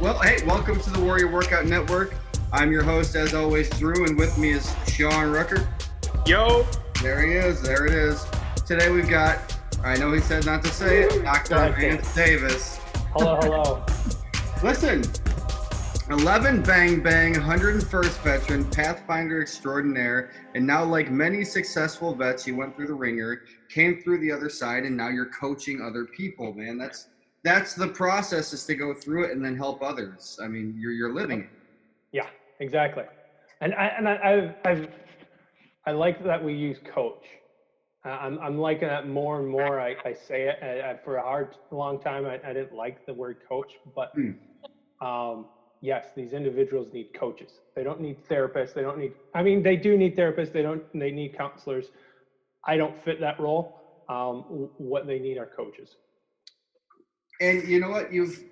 Well, hey, welcome to the Warrior Workout Network. I'm your host, as always, Drew, and with me is Sean Rucker. Yo. There he is. There it is. Today we've got, I know he said not to say it, Dr. Lance Davis. Hello, hello. Listen, 11 Bang Bang, 101st veteran, Pathfinder extraordinaire, and now, like many successful vets, you went through the ringer, came through the other side, and now you're coaching other people, man. That's that's the process is to go through it and then help others. I mean, you're you're living it. Yeah, exactly. And I and I I've, I've I like that we use coach. Uh, I'm I'm liking that more and more. I, I say it I, I, for a hard long time. I, I didn't like the word coach, but Hmm. um, yes, these individuals need coaches. They don't need therapists. They don't need. I mean, they do need therapists. They don't. They need counselors. I don't fit that role. Um, what they need are coaches. And you know what? You've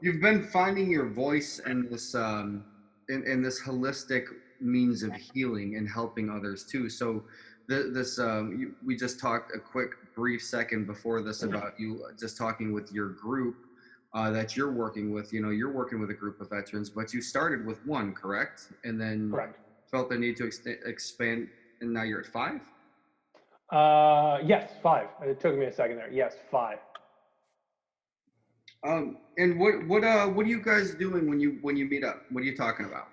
you've been finding your voice in this um in, in this holistic means of healing and helping others too. So the, this um you, we just talked a quick brief second before this about you just talking with your group uh, that you're working with. You know, you're working with a group of veterans, but you started with one, correct? And then Correct. felt the need to ex- expand, and now you're at five. Uh, yes, five. It took me a second there. Yes, five. Um, and what what uh what are you guys doing when you when you meet up? What are you talking about?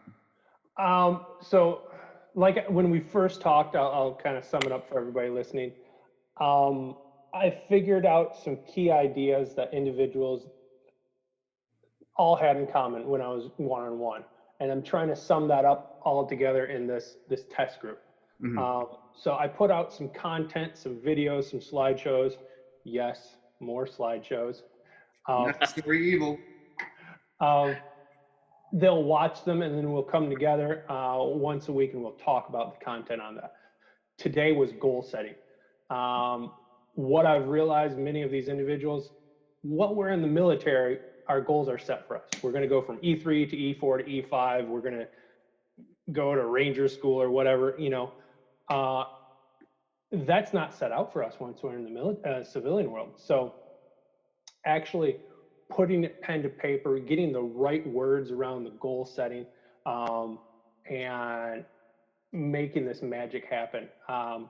Um, so, like when we first talked, I'll, I'll kind of sum it up for everybody listening. Um, I figured out some key ideas that individuals all had in common when I was one on one, and I'm trying to sum that up all together in this this test group. Mhm. Um, so I put out some content, some videos, some slideshows. Yes, more slideshows. Um, Necessary evil. um, they'll watch them and then we'll come together uh, once a week and we'll talk about the content on that. Today was goal setting. Um, what I've realized, many of these individuals, what we're in the military, our goals are set for us. We're going to go from E3 to E4 to E5. We're going to go to Ranger School or whatever, you know. Uh, that's not set out for us once we're in the mili- uh, civilian world. So actually putting it pen to paper, getting the right words around the goal setting, um, and making this magic happen. Um,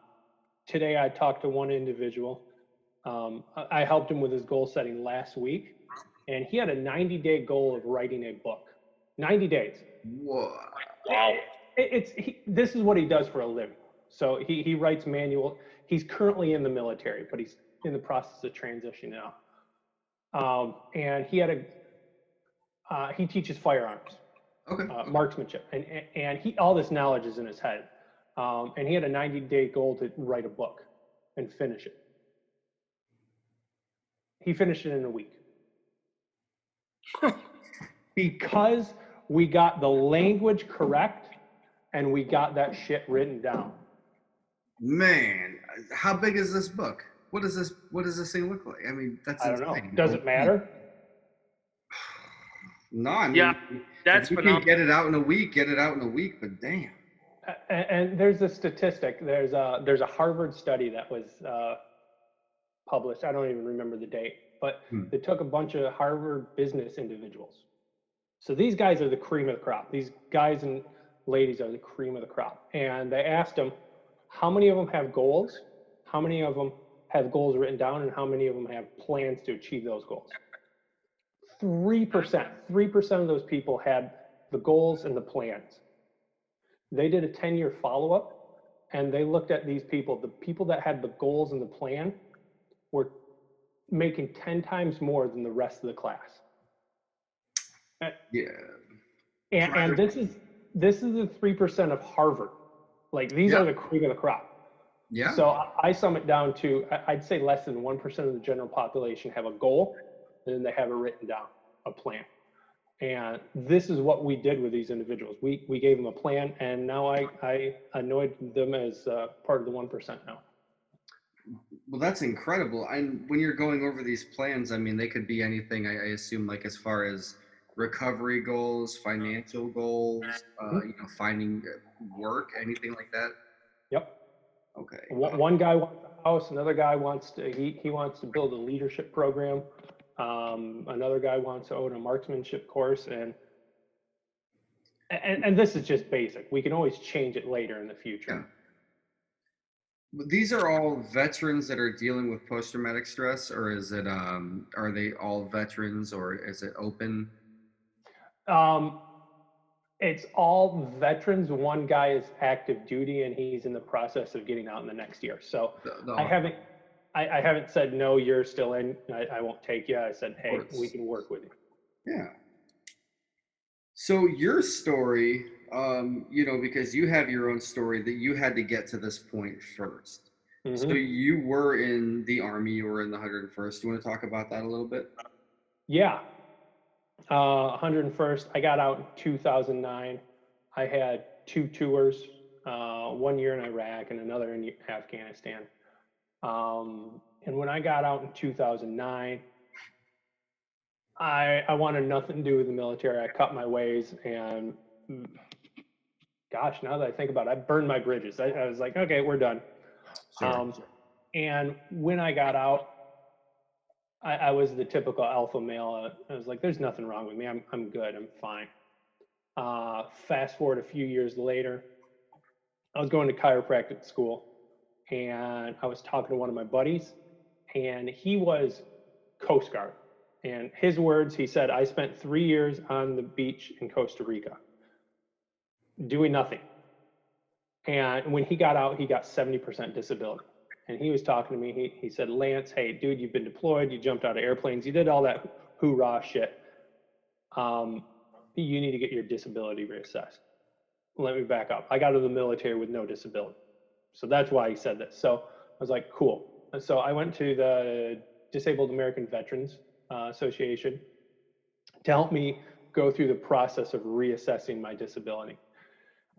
today, I talked to one individual. Um, I helped him with his goal setting last week, and he had a 90 day goal of writing a book. 90 days. Whoa. Wow. It's he, this is what he does for a living. So he he writes manual. He's currently in the military, but he's in the process of transitioning out. Um, and he had a uh, he teaches firearms, Okay. uh, marksmanship, and and- he all this knowledge is in his head. Um, and he had a 90 day goal to write a book and finish it. He finished it in a week because we got the language correct and we got that shit written down. Man, how big is this book? What does this What does this thing look like? I mean, that's I don't know. Does it matter? No, I mean, Yeah, if That's you can get it out in a week. Get it out in a week. But damn. And, and there's a statistic. There's a there's a Harvard study that was uh, published. I don't even remember the date, but Hmm. they took a bunch of Harvard business individuals. So these guys are the cream of the crop. These guys and ladies are the cream of the crop. And they asked them, how many of them have goals? How many of them have goals written down? And how many of them have plans to achieve those goals? 3%. 3% of those people had the goals and the plans. They did a 10 year follow up and they looked at these people. The people that had the goals and the plan were making 10 times more than the rest of the class. Yeah. And, and this is this is the three percent of Harvard. Like these Yeah. are the cream of the crop. Yeah. So I- sum it down to I'd say less than one percent of the general population have a goal, and then they have it written down, a plan. And this is what we did with these individuals. We we gave them a plan, and now I I annoyed them as uh, part of the one percent now. Well, that's incredible. And when you're going over these plans, I mean, they could be anything. I, I assume, like as far as recovery goals, financial goals, uh, Mhm. you know, finding uh, work, anything like that. Yep. Okay. One, one guy wants a house, another guy wants to he he wants to build a leadership program. Um, another guy wants to own a marksmanship course, and and and this is just basic. We can always change it later in the future. These are all veterans that are dealing with post-traumatic stress, or is it? Um, are they all veterans, or is it open? Um, it's all veterans. One guy is active duty, and he's in the process of getting out in the next year. So the- I haven't, I, I haven't said no. You're still in. I, I won't take you. I said, hey, we can work with you. Yeah. So your story, um, you know, because you have your own story that you had to get to this point 1st So Mhm. you were in the army, you were in the 101st. Do you want to talk about that a little bit? Yeah. Uh, 101st, I got out in 2009. I had two tours, uh, one year in Iraq and another in Afghanistan. Um, and when I got out in 2009, I, I wanted nothing to do with the military. I cut my ways and gosh, now that I think about it, I burned my bridges. I, I was like, okay, we're done. Um, and when I got out, I, I was the typical alpha male. I was like, "There's nothing wrong with me. I'm I'm good. I'm fine." Uh, fast forward a few years later, I was going to chiropractic school, and I was talking to one of my buddies, and he was Coast Guard. And his words, he said, "I spent three years on the beach in Costa Rica, doing nothing." And when he got out, he got 70% disability and he was talking to me. He, he said, Lance, hey, dude, you've been deployed. You jumped out of airplanes. You did all that hoorah shit. Um, you need to get your disability reassessed. Let me back up. I got out of the military with no disability. So that's why he said this. So I was like, cool. So I went to the Disabled American Veterans uh, Association to help me go through the process of reassessing my disability.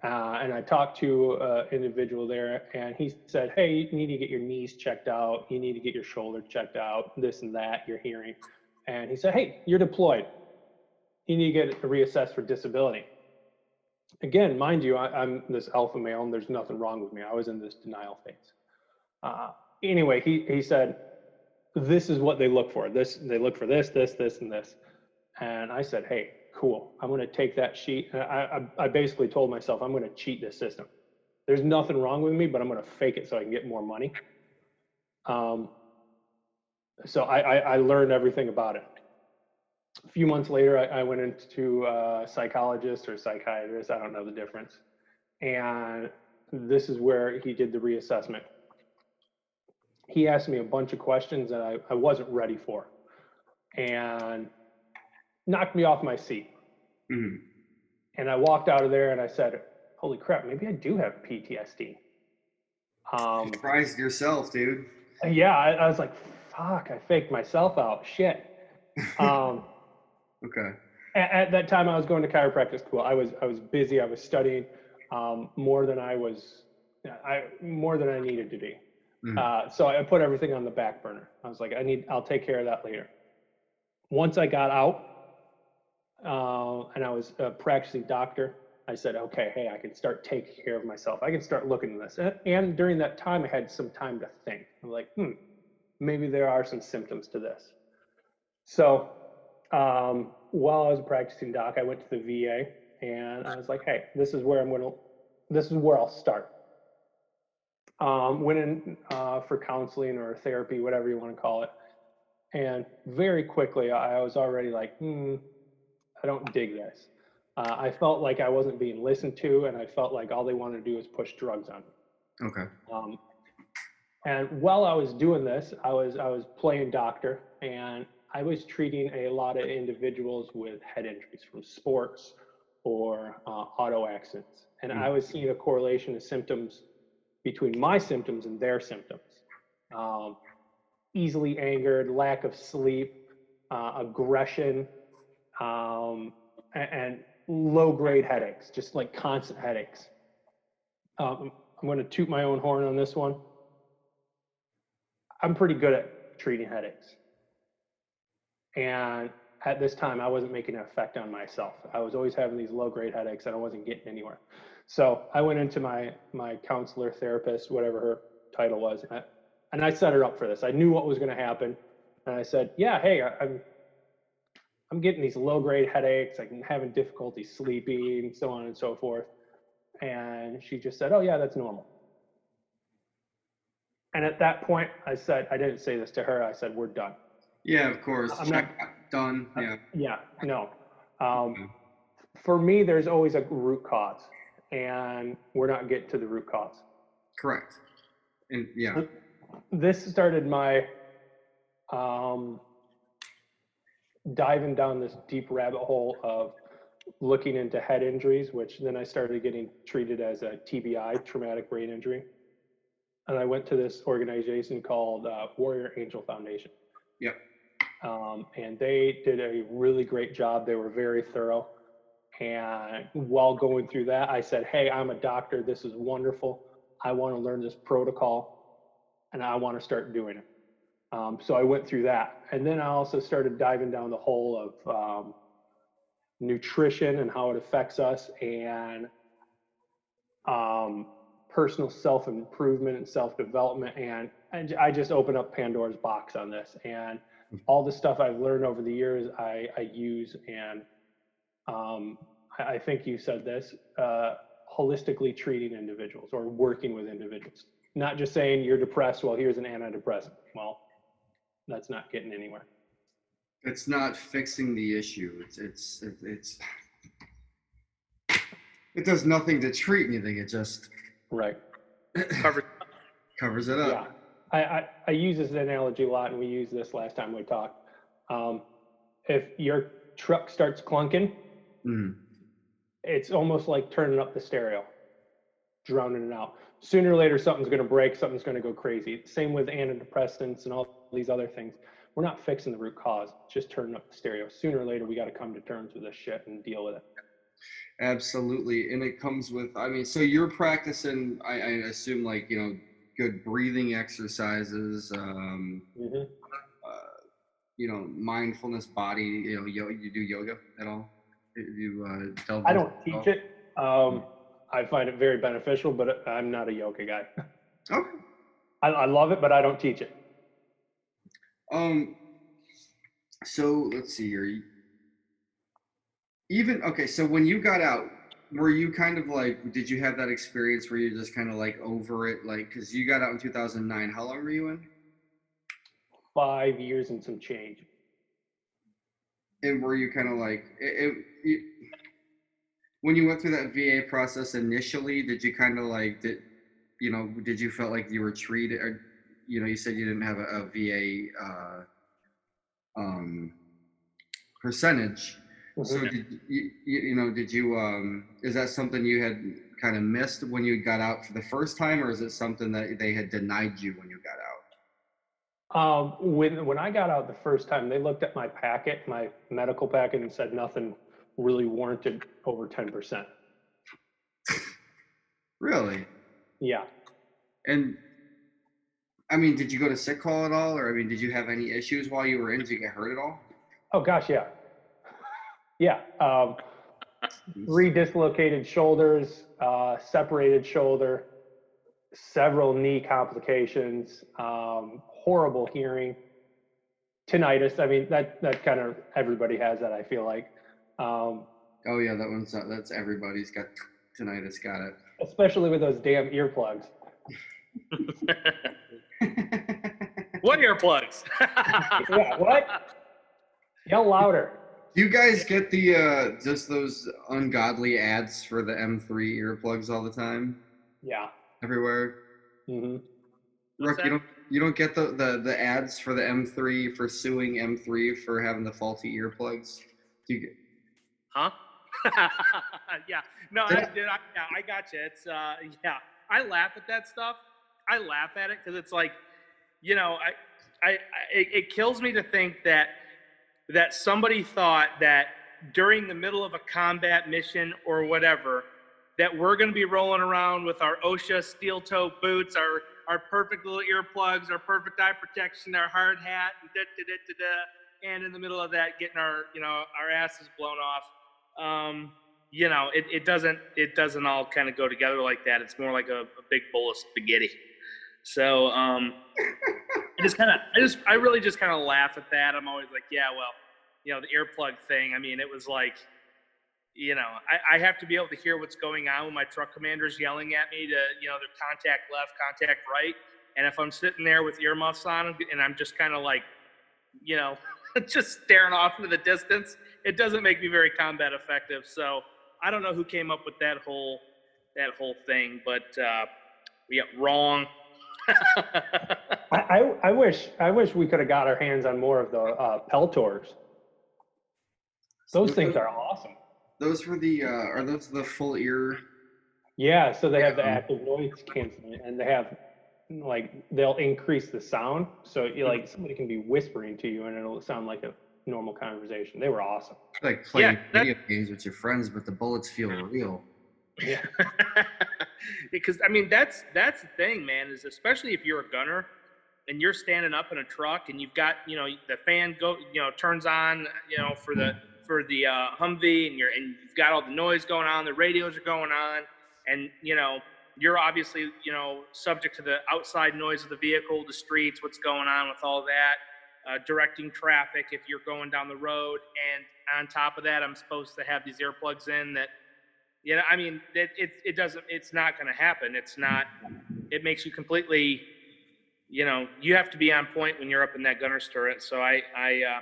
Uh, and I talked to an individual there, and he said, "Hey, you need to get your knees checked out. You need to get your shoulder checked out. This and that. Your hearing." And he said, "Hey, you're deployed. You need to get reassessed for disability." Again, mind you, I, I'm this alpha male, and there's nothing wrong with me. I was in this denial phase. Uh, anyway, he he said, "This is what they look for. This they look for this, this, this, and this." And I said, "Hey, cool. I'm going to take that sheet. I, I, I basically told myself I'm going to cheat this system. There's nothing wrong with me, but I'm going to fake it so I can get more money. Um, so I, I, I learned everything about it. A few months later, I, I went into a psychologist or psychiatrist. I don't know the difference. And this is where he did the reassessment. He asked me a bunch of questions that I, I wasn't ready for. And knocked me off my seat. Mhm. And I walked out of there and I said, holy crap, maybe I do have PTSD. Um, Surprised yourself, dude. yeah, I, I was like, fuck, I faked myself out. Shit. Um, Okay. at, at that time, I was going to chiropractic school. I was I was busy. I was studying um, more than I was I more than I needed to be. Mhm. Uh, so I put everything on the back burner. I was like, I need I'll take care of that later. Once I got out uh, and I was a practicing doctor, I said, okay, hey, I can start taking care of myself. I can start looking at this. And, during that time, I had some time to think. I'm like, hmm, maybe there are some symptoms to this. So um, while I was a practicing doc, I went to the VA and I was like, hey, this is where I'm going to, this is where I'll start. Um, went in uh, for counseling or therapy, whatever you want to call it. And very quickly, I was already like, hmm, I don't dig this. Uh, I felt like I wasn't being listened to, and I felt like all they wanted to do was push drugs on me. Okay. Um, and while I was doing this, I was I was playing doctor, and I was treating a lot of individuals with head injuries from sports or uh, auto accidents, and I was seeing a correlation of symptoms between my symptoms and their symptoms. Um, easily angered, lack of sleep, uh, aggression, um, a- and, low grade headaches, just like constant headaches. Um, I'm going to toot my own horn on this one. I'm pretty good at treating headaches. And at this time, I wasn't making an effect on myself. I was always having these low grade headaches and I wasn't getting anywhere. So I went into my, my counselor, therapist, whatever her title was, and I, and I set her up for this. I knew what was going to happen. And I said, yeah, hey, I- I'm, I'm getting these low grade headaches. I'm having difficulty sleeping, so on and so forth. And she just said, Oh, yeah, that's normal. And at that point, I said, I didn't say this to her. I said, We're done. Yeah, of course. I'm Check done. Uh, Yeah. Yeah, no. Um, for me, there's always a root cause, and we're not getting to the root cause. Correct. And yeah. This started my um, diving down this deep rabbit hole of looking into head injuries, which then I started getting treated as a TBI, traumatic brain injury. And I went to this organization called uh, Warrior Angel Foundation. Yep. Um, and they did a really great job. They were very thorough. And while going through that, I said, Hey, I'm a doctor. This is wonderful. I want to learn this protocol and I want to start doing it. Um, so I went through that. And then I also started diving down the hole of um, nutrition and how it affects us and um, personal self improvement and self development. And, and I just opened up Pandora's box on this. And all the stuff I've learned over the years, I, I use. And um, I, I think you said this uh, holistically treating individuals or working with individuals, not just saying you're depressed. Well, here's an antidepressant. Well, that's not getting anywhere. It's not fixing the issue. It's it's it, it's it does nothing to treat anything. It just Right. Covered. covers it Yeah. up. I, I, I use this analogy a lot, and we used this last time we talked. Um, if your truck starts clunking, Mm. it's almost like turning up the stereo, drowning it out. Sooner or later, something's going to break, something's going to go crazy. Same with antidepressants and all these other things. We're not fixing the root cause, just turning up the stereo. Sooner or later, we got to come to terms with this shit and deal with it. Absolutely, and it comes with. I mean, so you're practicing. I, I assume like you know good breathing exercises. Um, Mhm. uh, you know, mindfulness, body. You know, yo, you do yoga at all? You uh, I don't teach all? it. Um, I find it very beneficial, but I'm not a yoga guy. Okay. I, I love it, but I don't teach it. Um. So let's see here. Even okay. So when you got out, were you kind of like? Did you have that experience where you just kind of like over it? Like, because you got out in 2009. How long were you in? Five years and some change. And were you kind of like it, it, you, when you went through that VA process initially? Did you kind of like did you know? Did you felt like you were treated? Or, you know, you said you didn't have a, a VA uh, um, percentage. So Mhm. did you, you, you know, did you, um, is that something you had kind of missed when you got out for the first time, or is it something that they had denied you when you got out? Um, when when I got out the first time, they looked at my packet, my medical packet, and said nothing really warranted over ten percent. Really? Yeah. And I mean, did you go to sick call at all, or I mean, did you have any issues while you were in? Did you get hurt at all? Oh gosh, yeah. Yeah. Um, three dislocated shoulders, uh, separated shoulder, several knee complications, um, horrible hearing, tinnitus. I mean, that that kind of everybody has that. I feel like, um, Oh yeah, that one's not, that's everybody's got tinnitus. Got it. especially with those damn earplugs. what earplugs? Yeah, what? Yell louder. Do you guys get the uh, just those ungodly ads for the M3 earplugs all the time, Yeah. everywhere? Mm-hmm. Rook, you don't you don't get the, the the ads for the M3 for suing M3 for having the faulty earplugs. Do you get, Huh? yeah. No, I did. I, yeah, I got you. It's uh, yeah. I laugh at that stuff. I laugh at it because it's like, you know, I, I, I it, it kills me to think that that somebody thought that during the middle of a combat mission or whatever, that we're going to be rolling around with our OSHA steel toe boots, our our perfect little earplugs, our perfect eye protection, our hard hat, and da da da da da, and in the middle of that, getting our you know our asses blown off. Um, you know, it, it doesn't it doesn't all kind of go together like that. It's more like a, a big bowl of spaghetti. So um, I just kind of I just I really just kind of laugh at that. I'm always like, yeah, well, you know, the earplug thing. I mean, it was like, you know, I, I have to be able to hear what's going on when my truck commander's yelling at me to, you know, the contact left, contact right. And if I'm sitting there with earmuffs on and I'm just kind of like, you know, just staring off into the distance, it doesn't make me very combat effective. So I don't know who came up with that whole that whole thing, but uh, yeah, wrong. I, I, I wish I wish we could have got our hands on more of the uh, Peltors. Those things are awesome. Those were the uh, are those the full ear? Yeah, so they have the active noise canceling, and they have like they'll increase the sound, so you like somebody can be whispering to you, and it'll sound like a normal conversation. They were awesome. Like playing Yeah, that- video games with your friends, but the bullets feel real. Yeah. because I mean that's that's the thing, man. Is especially if you're a gunner and you're standing up in a truck and you've got you know the fan go you know turns on you know for the for the uh, Humvee and you're and you've got all the noise going on, the radios are going on, and you know you're obviously you know subject to the outside noise of the vehicle, the streets, what's going on with all that, uh, directing traffic if you're going down the road, and on top of that, I'm supposed to have these earplugs in that you know, I mean, it, it, it doesn't, it's not going to happen. It's not, it makes you completely, you know, you have to be on point when you're up in that gunner's turret. So I, I, uh,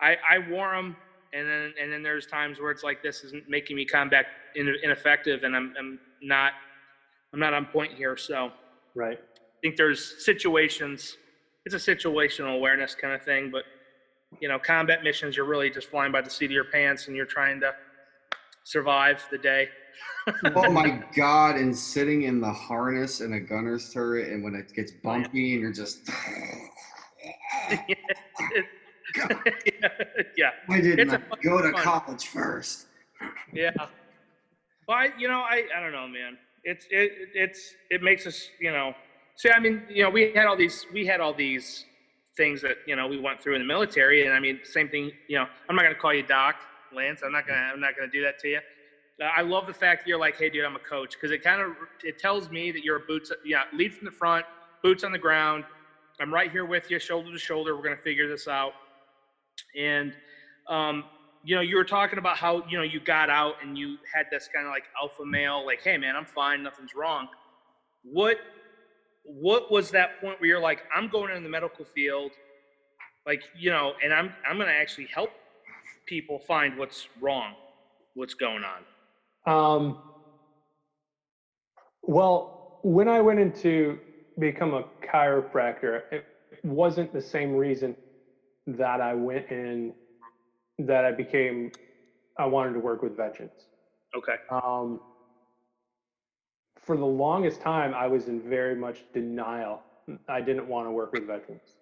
I, I wore them and then, and then there's times where it's like, this isn't making me combat in, ineffective and I'm, I'm not, I'm not on point here. So right. I think there's situations, it's a situational awareness kind of thing, but you know, combat missions, you're really just flying by the seat of your pants and you're trying to survive the day. oh my god! And sitting in the harness in a gunner's turret, and when it gets bumpy, and you're just, yeah, why didn't It's a I go to fun. college first? yeah. But you know, I, I don't know, man. It's it it's it makes us, you know. See, I mean, you know, we had all these we had all these things that you know we went through in the military, and I mean, same thing. You know, I'm not gonna call you Doc Lance. I'm not gonna I'm not gonna do that to you. Uh, I love the fact that you're like, hey, dude, I'm a coach because it kind of it tells me that you're a boots, yeah, lead from the front, boots on the ground. I'm right here with you, shoulder to shoulder. We're gonna figure this out. And um, you know, you were talking about how you know you got out and you had this kind of like alpha male, like, hey, man, I'm fine, nothing's wrong. What what was that point where you're like, I'm going in the medical field, like you know, and I'm I'm gonna actually help people find what's wrong, what's going on. Um, well, when I went into become a chiropractor, it wasn't the same reason that I went in that I became I wanted to work with veterans. Okay. Um, for the longest time, I was in very much denial. I didn't want to work with veterans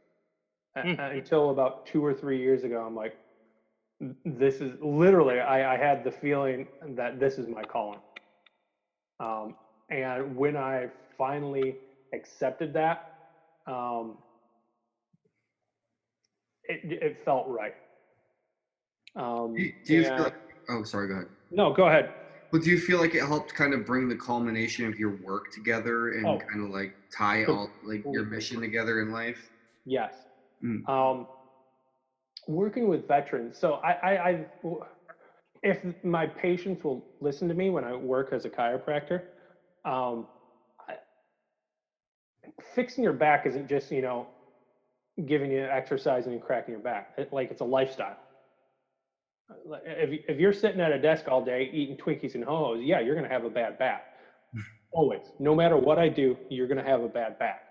A- Hmm. until about two or three years ago. I'm like, this is literally, I, I had the feeling that this is my calling. Um, and when I finally accepted that, um, it, it felt right. Um, Do you, do you and- feel like, oh, sorry, go ahead. no, go ahead. But do you feel like it helped kind of bring the culmination of your work together and Oh. kind of like tie all like your mission together in life? Yes. Mm. Um, working with veterans. So I, I, I, if my patients will listen to me when I work as a chiropractor, um, I, fixing your back isn't just you know giving you exercising and cracking your back. It, like it's a lifestyle. If if you're sitting at a desk all day eating Twinkies and ho-hos, yeah, you're gonna have a bad back. Always, no matter what I do, you're gonna have a bad back.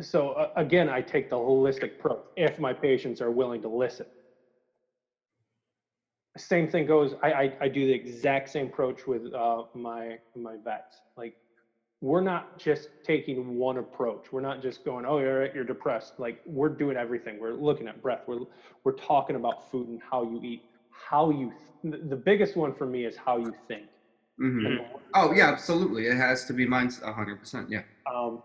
So uh, again, I take the holistic approach if my patients are willing to listen. Same thing goes. I I, I do the exact same approach with uh, my my vets. Like we're not just taking one approach. We're not just going, oh, you're you're depressed. Like we're doing everything. We're looking at breath. We're we're talking about food and how you eat, how you. th- The biggest one for me is how you think. hmm Oh yeah, absolutely. It has to be mine. hundred percent. Yeah. um,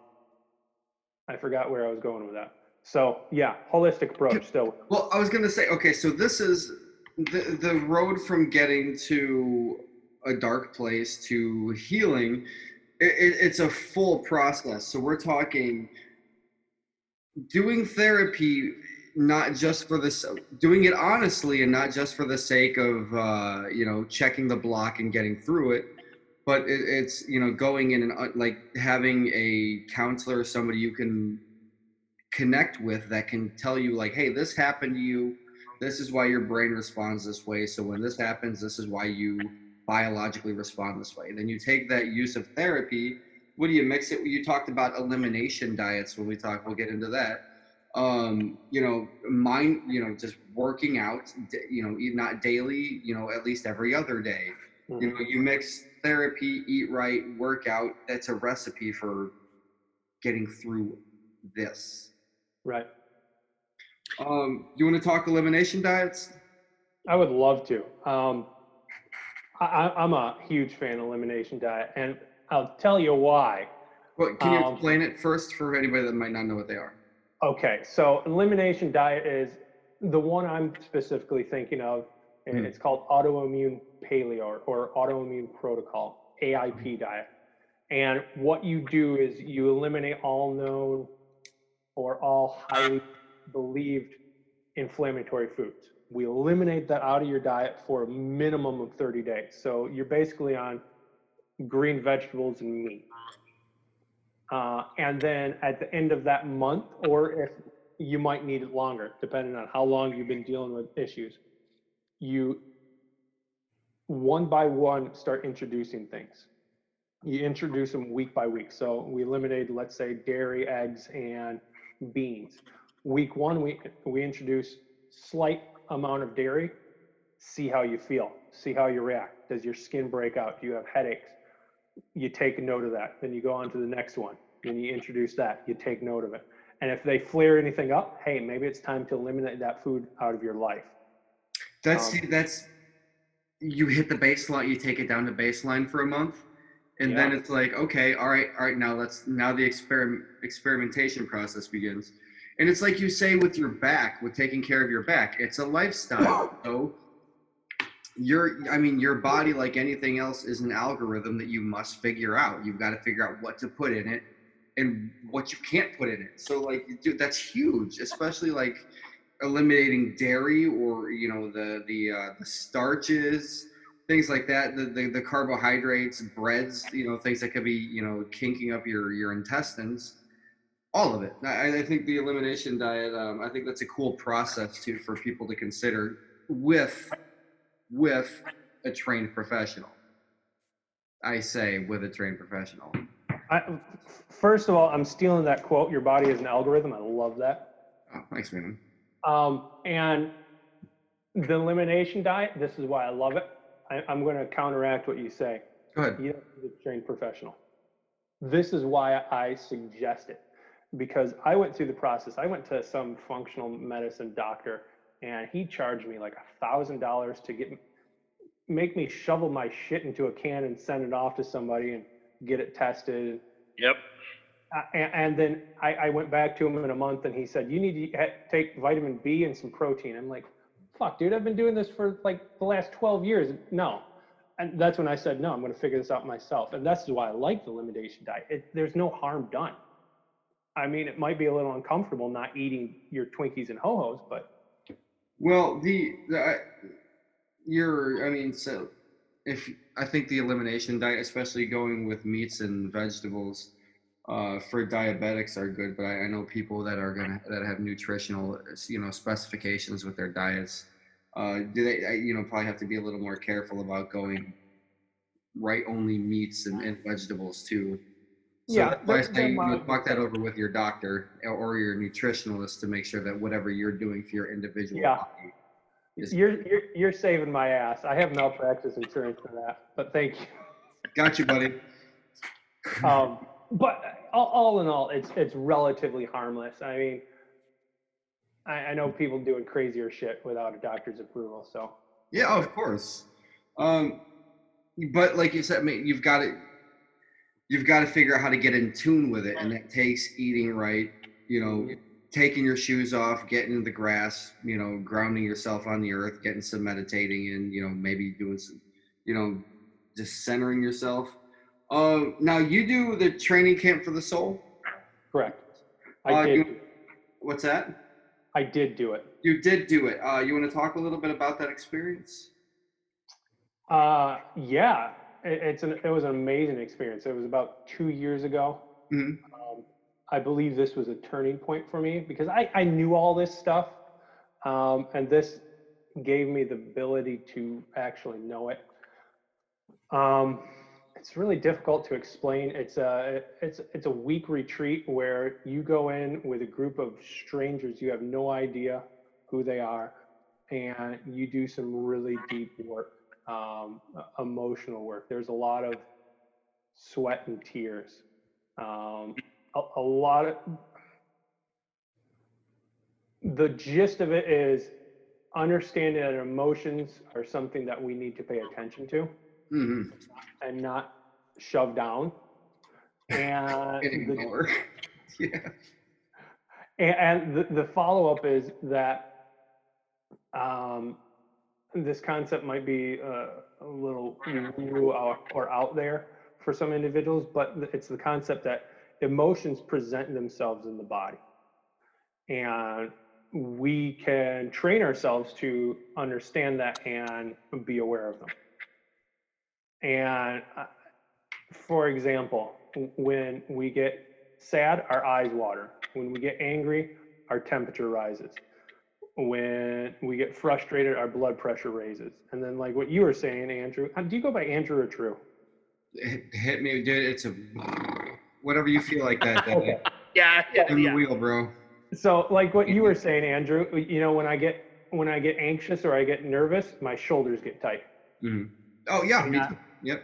I forgot where I was going with that. So yeah, holistic approach still. Well, I was gonna say, okay, so this is the the road from getting to a dark place to healing. It, it, it's a full process. So we're talking doing therapy not just for this doing it honestly and not just for the sake of uh, you know checking the block and getting through it but it, it's you know going in and uh, like having a counselor or somebody you can connect with that can tell you like hey this happened to you. This is why your brain responds this way. So when this happens this is why you biologically respond this way. Then you take that use of therapy what do you mix it? With you talked about elimination diets when we talk we'll get into that. Um you know mind you know just working out you know not daily you know at least every other day. Mm-hmm. you know you mix therapy eat right workout that's a recipe for getting through this Right. um you want to talk elimination diets I would love to. Um, I, I- I'm a huge fan of elimination diet, and I'll tell you why. well, can you Um, explain it first for anybody that might not know what they are Okay, so elimination diet is the one I'm specifically thinking of. And Hmm. It's called autoimmune paleo or, or autoimmune protocol, AIP diet. And what you do is you eliminate all known or all highly believed inflammatory foods. We eliminate that out of your diet for a minimum of 30 days. So you're basically on green vegetables and meat. Uh, and then at the end of that month, or if you might need it longer, depending on how long you've been dealing with issues, you one by one start introducing things. You introduce them week by week. So we eliminated, let's say, dairy, eggs, and beans. Week one, we we introduce slight amount of dairy. See how you feel. See how you react. Does your skin break out? Do you have headaches? you take note of that. Then you go on to the next one. Then you introduce that. You take note of it. And if they flare anything up, hey, maybe it's time to eliminate that food out of your life. That's Um, that's you hit the baseline, you take it down to baseline for a month, and then it's like, okay, all right, all right, now let's now the experiment experimentation process begins. And it's like you say with your back, with taking care of your back, it's a lifestyle. So your I mean your body like anything else is an algorithm that you must figure out. You've got to figure out what to put in it and what you can't put in it. So like dude, that's huge, especially like eliminating dairy or you know the the uh, the starches things like that the, the the carbohydrates breads you know things that could be you know kinking up your your intestines all of it i, I think the elimination diet um, i think that's a cool process too for people to consider with with a trained professional i say with a trained professional I, first of all, I'm stealing that quote. Your body is an algorithm. I love that. oh, thanks man Um, and the elimination diet, this is why I love it. I, I'm going to counteract what you say. go ahead You don't need a trained professional. This is why I suggest it because I went through the process. I went to some functional medicine doctor and he charged me like a thousand dollars to get make me shovel my shit into a can and send it off to somebody and get it tested. Yep. Uh, and, and then I, I went back to him in a month and he said, you need to take vitamin B and some protein. I'm like, fuck, dude, I've been doing this for like the last 12 years. No. And that's when I said, no, I'm going to figure this out myself. And that's why I like the elimination diet. It, there's no harm done. I mean, it might be a little uncomfortable not eating your Twinkies and Ho-Hos, but Well, the, the I- you're I mean, so if I think the elimination diet, especially going with meats and vegetables, uh, for diabetics are good. But I, I know people that are gonna that have nutritional you know specifications with their diets. Uh, do they I- you know probably have to be a little more careful about going right only meats and, and vegetables too. So Yeah, that's why I say you talk that over with your doctor or- or your nutritionalist to make sure that whatever you're doing for your individual Yeah. body is you're, you're, you're saving my ass. I have malpractice insurance for that, but thank you. Got you, buddy. um, but all, all in all, it's it's relatively harmless. I mean, I, I know people doing crazier shit without a doctor's approval. So Yeah, of course. Um, but like you said, I mean, you've got to you've got to figure out how to get in tune with it, and that takes eating right. You know, taking your shoes off, getting in the grass. You know, grounding yourself on the earth, getting some meditating, and you know, maybe doing some, you know, just centering yourself. Uh, now you do the training camp for the soul. correct. I Uh, did. you- What's that? I did do it. You did do it. Uh, you want to talk a little bit about that experience? Uh, yeah, it, it's an, it was an amazing experience. It was about two years ago. Mhm. Um, I believe this was a turning point for me because I, I knew all this stuff. Um, and this gave me the ability to actually know it. Um, it's really difficult to explain. It's a, it's, it's a week retreat where you go in with a group of strangers. You have no idea who they are and you do some really deep work um, emotional work. There's a lot of sweat and tears. Um, a, a lot of the gist of it is understanding that emotions are something that we need to pay attention to hmm and not shove down. And, the, yeah. and, and the, the follow up is that um, this concept might be uh, a little new or, or out there for some individuals, but it's the concept that emotions present themselves in the body. And we can train ourselves to understand that and be aware of them. And uh, for example, when we get sad, our eyes water. When we get angry, our temperature rises. When we get frustrated, our blood pressure raises. And then, like what you were saying, Andrew, do you go by Andrew or Drew? Hit, hit me, dude. It's a whatever you feel like that day. Okay. Yeah, yeah, In the wheel, bro. So, like what you were saying, Andrew, you know, when I get when I get anxious or I get nervous, my shoulders get tight. hmm Oh yeah, me Yeah. too. Yep.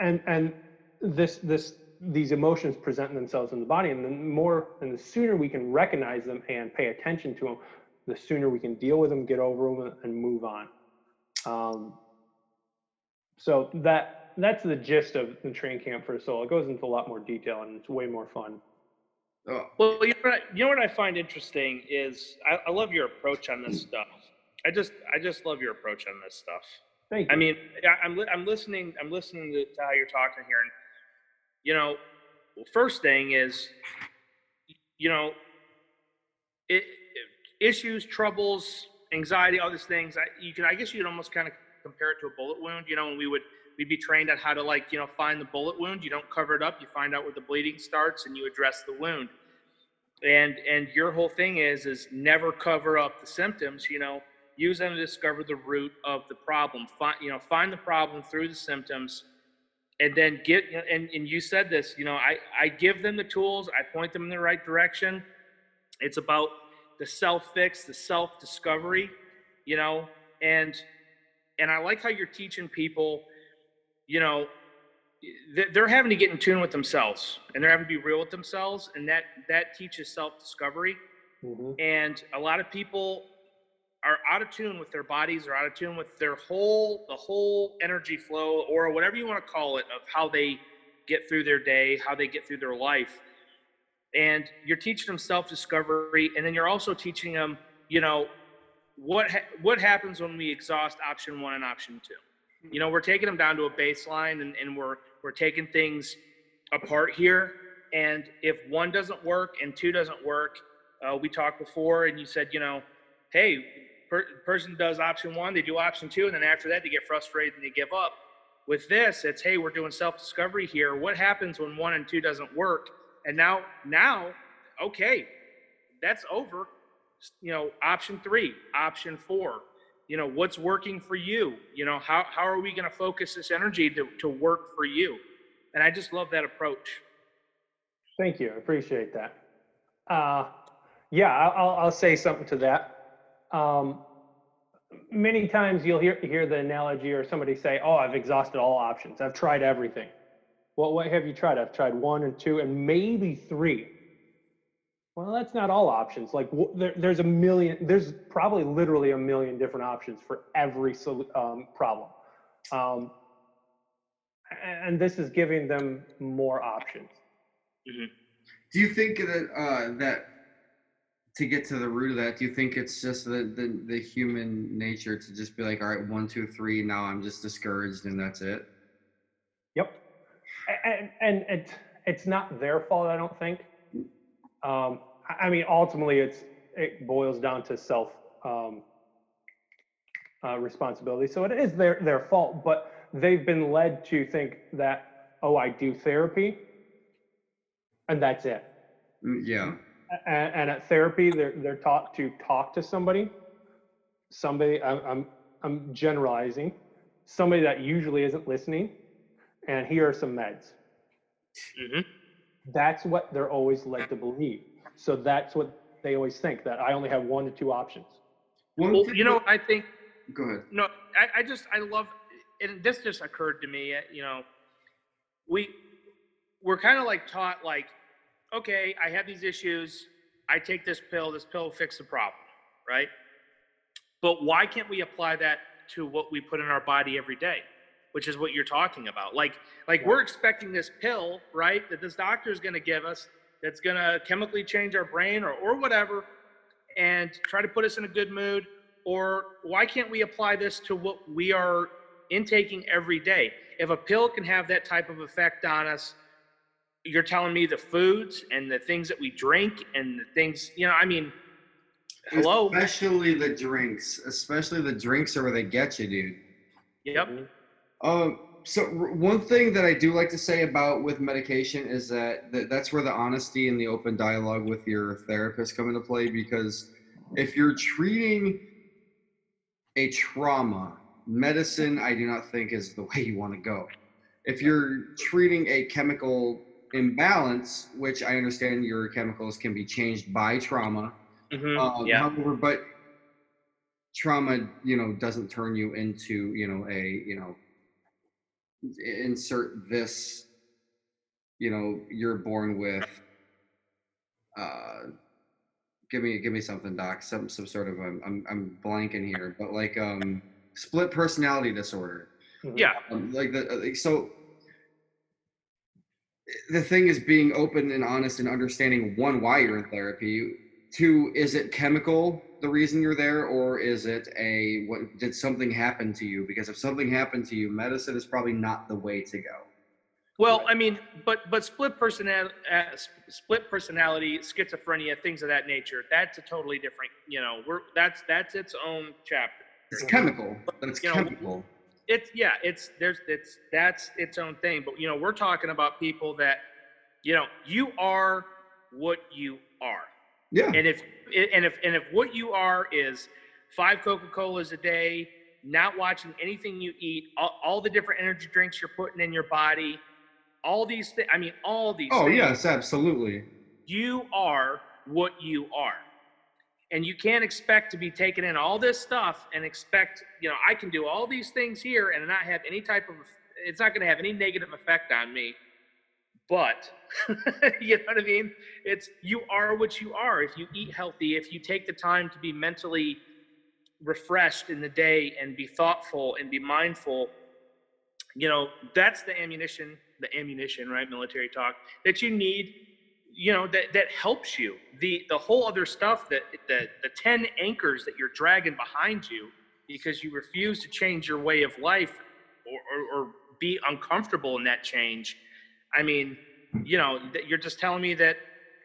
and and this this these emotions present themselves in the body and the more and the sooner we can recognize them and pay attention to them the sooner we can deal with them get over them and move on um, so that that's the gist of the train camp for a soul it goes into a lot more detail and it's way more fun Oh, Well, you know, what I, you know what I find interesting is I, I love your approach on this stuff. I just I just love your approach on this stuff. Thank you I mean, I'm li- I'm listening I'm listening to, to how you're talking here, and you know, first thing is, you know, it, it- issues, troubles, anxiety, all these things. I, you can I guess you could almost kind of compare it to a bullet wound. You know, and we would we'd be trained on how to like you know find the bullet wound. You don't cover it up. You find out where the bleeding starts, and you address the wound. And and your whole thing is is never cover up the symptoms. You know, use them to discover the root of the problem. Find you know find the problem through the symptoms, and then get and and you said this. You know, I I give them the tools. I point them in the right direction. It's about the self fix, the self discovery. You know, and and I like how you're teaching people. You know, they're having to get in tune with themselves, and they're having to be real with themselves, and that that teaches self discovery Mhm. and a lot of people are out of tune with their bodies or out of tune with their whole the whole energy flow or whatever you want to call it of how they get through their day how they get through their life. And you're teaching them self-discovery and then you're also teaching them you know what ha- what happens when we exhaust option one and option two. You know we're taking them down to a baseline and, and we're we're taking things apart here. And if one doesn't work and two doesn't work uh, we talked before and you said you know hey per- person does option one they do option two and then after that they get frustrated and they give up with this it's hey we're doing self-discovery here what happens when one and two doesn't work and now now okay that's over you know option three option four you know what's working for you you know how, how are we going to focus this energy to, to work for you and i just love that approach Thank you. I appreciate that. Uh, yeah, I'll, I'll say something to that. Um, many times you'll hear, hear the analogy or somebody say, Oh, I've exhausted all options. I've tried everything. Well, what have you tried? I've tried one and two and maybe three. Well, that's not all options. Like there, there's a million, there's probably literally a million different options for every um, problem. Um, and this is giving them more options. Do you think that uh, that to get to the root of that, do you think it's just the, the the human nature to just be like, all right, one, two, three, now I'm just discouraged and that's it? Yep. And, and it's, it's not their fault, I don't think. Um, I- mean, ultimately, it's, it boils down to self um, uh, responsibility. So it is their their fault, but they've been led to think that oh, I do therapy, and that's it. Mm, Yeah. And, and at therapy, they're they're taught to talk to somebody, somebody. I'm I'm, I'm generalizing, somebody that usually isn't listening, and here are some meds. hmm That's what they're always led to believe. So that's what they always think that I only have one to two options. Well, you know, I think go ahead. no, I, I just I love, and this just occurred to me. You know, we we're kind of like taught like, okay, I have these issues. I take this pill. This pill will fix the problem, right? But why can't we apply that to what we put in our body every day, which is what you're talking about? Like, like we're expecting this pill, right, that this doctor is going to give us, that's going to chemically change our brain or or whatever, and try to put us in a good mood or why can't we apply this to what we are intaking every day if a pill can have that type of effect on us you're telling me the foods and the things that we drink and the things you know i mean hello Especially the drinks. Especially the drinks are where they get you, dude. yep Um, so r- one thing that I do like to say about with medication is that th- that's where the honesty and the open dialogue with your therapist come into play because if you're treating a trauma, medicine I do not think is the way you want to go. If you're treating a chemical imbalance, which I understand your chemicals can be changed by trauma, Mhm, um, yeah However, but trauma, you know, doesn't turn you into, you know, a, you know, insert this, you know, you're born with. Uh, give me, give me something, doc. Some, some sort of, I'm, I'm, I'm blanking here, but like, um, split personality disorder. Yeah Um, like the uh, like, so the thing is being open and honest and understanding one why you're in therapy. Two is it chemical the reason you're there or is it a what did something happen to you? Because if something happened to you medicine is probably not the way to go. Well i mean but but split personality uh, split personality schizophrenia things of that nature that's a totally different you know we're that's that's its own chapter. It's chemical but it's You know, chemical it's yeah it's there's it's that's its own thing but you know we're talking about people that you know you are what you are. Yeah. And if and if and if what you are is five coca-colas a day not watching anything you eat all, all the different energy drinks you're putting in your body all these things i mean all these oh things. yes absolutely. You are what you are and you can't expect to be taking in all this stuff and expect you know i can do all these things here and not have any type of it's not going to have any negative effect on me. But you know what i mean? It's you are what you are. If you eat healthy if you take the time to be mentally refreshed in the day and be thoughtful and be mindful you know that's the ammunition the ammunition right military talk that you need you know that that helps you. The the whole other stuff that the the 10 anchors that you're dragging behind you because you refuse to change your way of life or, or, or be uncomfortable in that change. I mean you know you're just telling me that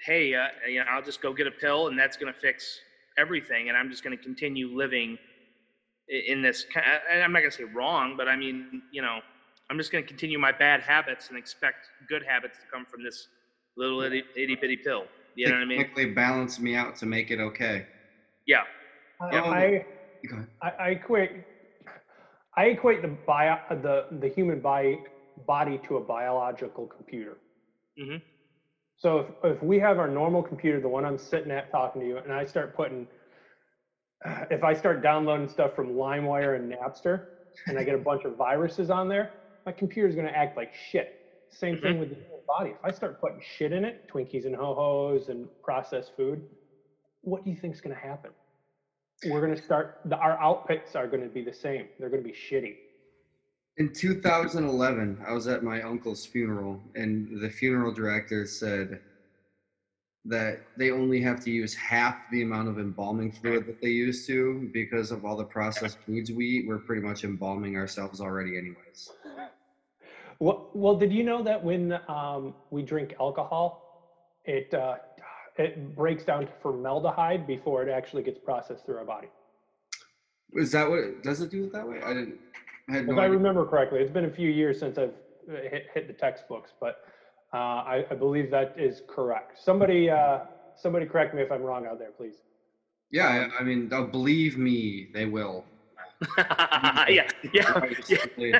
hey uh, you know i'll just go get a pill and that's going to fix everything and i'm just going to continue living in this and i'm not going to say wrong but i mean you know i'm just going to continue my bad habits and expect good habits to come from this little itty, itty bitty pill. You know what i mean? Technically balance me out to make it okay. Yeah. I, Yeah. I, I, I equate I equate the bio the the human body body to a biological computer. hmm So if, if we have our normal computer, the one I'm sitting at talking to you, and I start putting, if I start downloading stuff from LimeWire and Napster, and I get a bunch of viruses on there, my computer is going to act like shit. Same mm-hmm. thing with the human body. If I start putting shit in it, Twinkies and ho hos and processed food, what do you think's going to happen? We're going to start. The, our outputs are going to be the same. They're going to be shitty. In 2011, I was at my uncle's funeral, and the funeral director said that they only have to use half the amount of embalming fluid that they used to because of all the processed foods we eat. We're pretty much embalming ourselves already, anyways. Well, well, did you know that when um, we drink alcohol, it uh, it breaks down to formaldehyde before it actually gets processed through our body. Is that what it, does it do it that way? I didn't. I had no If I remember correctly, it's been a few years since I've uh, hit, hit the textbooks, but uh, I, I believe that is correct. Somebody, uh, somebody correct me if I'm wrong out there, please. Yeah, I I mean, they'll believe me, they will. yeah, yeah, yeah.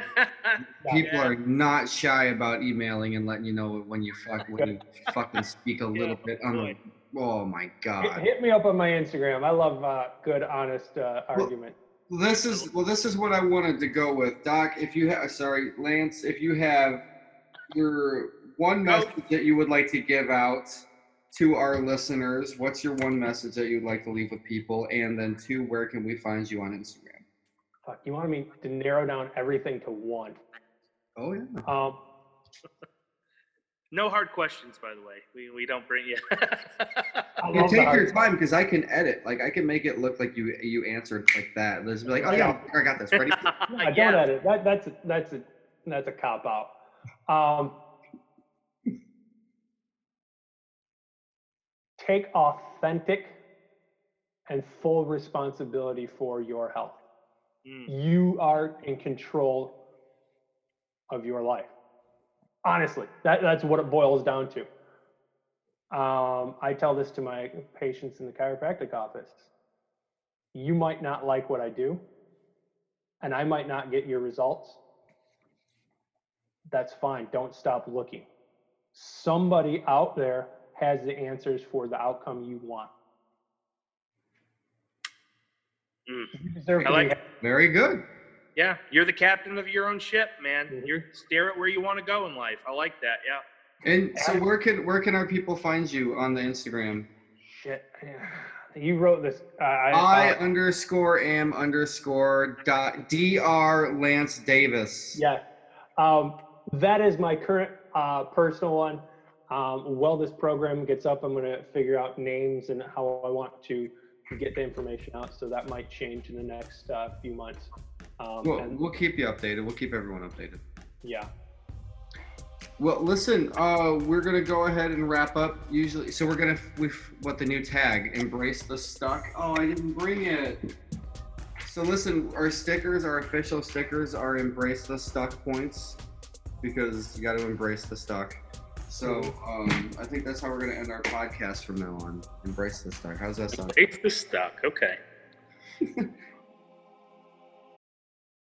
People Yeah. are not shy about emailing and letting you know when you fuck when you fucking speak a little bit on the. Oh my god. hit me up on my Instagram. I love uh, good, honest uh, argument. This is well. This is what I wanted to go with, Doc. If you have, sorry, Lance, if you have your one Go. message that you would like to give out to our listeners, what's your one message that you'd like to leave with people? And then two, where can we find you on Instagram? Fuck, you wanted me to narrow down everything to one. Oh yeah. Um, No hard questions, by the way. We, we don't bring you. You take your time because I can edit. Like I can make it look like you you answered like that. Let's be like, oh yeah, I got this. Ready? No, I don't Yeah. edit. That, that's a, that's a that's a cop out. Um, take authentic and full responsibility for your health. Mm. You are in control of your life. Honestly, that, that's what it boils down to. Um, I tell this to my patients in the chiropractic office. You might not like what I do, and I might not get your results. That's fine. Don't stop looking. Somebody out there has the answers for the outcome you want. Mm. You deserve I to like be it. Very good. Yeah, you're the captain of your own ship, man. Mhm. You're steer it where you want to go in life. I like that. Yeah. And so where can where can our people find you on the Instagram? Shit. You wrote this. Uh, I, I uh, underscore am underscore dot dr Lance Davis. yeah. Um, that is my current uh, personal one. Um, while this program gets up, I'm going to figure out names and how I want to get the information out. So that might change in the next uh, few months. Um, Well, and we'll keep you updated. We'll keep everyone updated. yeah. Well, listen, uh, we're gonna go ahead and wrap up. Usually, so we're gonna with what the new tag, embrace the stuck. Oh, I didn't bring it. So listen, our stickers, our official stickers, are embrace the stuck points because you got to embrace the stuck. So um, I think that's how we're gonna end our podcast from now on. Embrace the stuck. How's that sound? It's the stuck. Okay.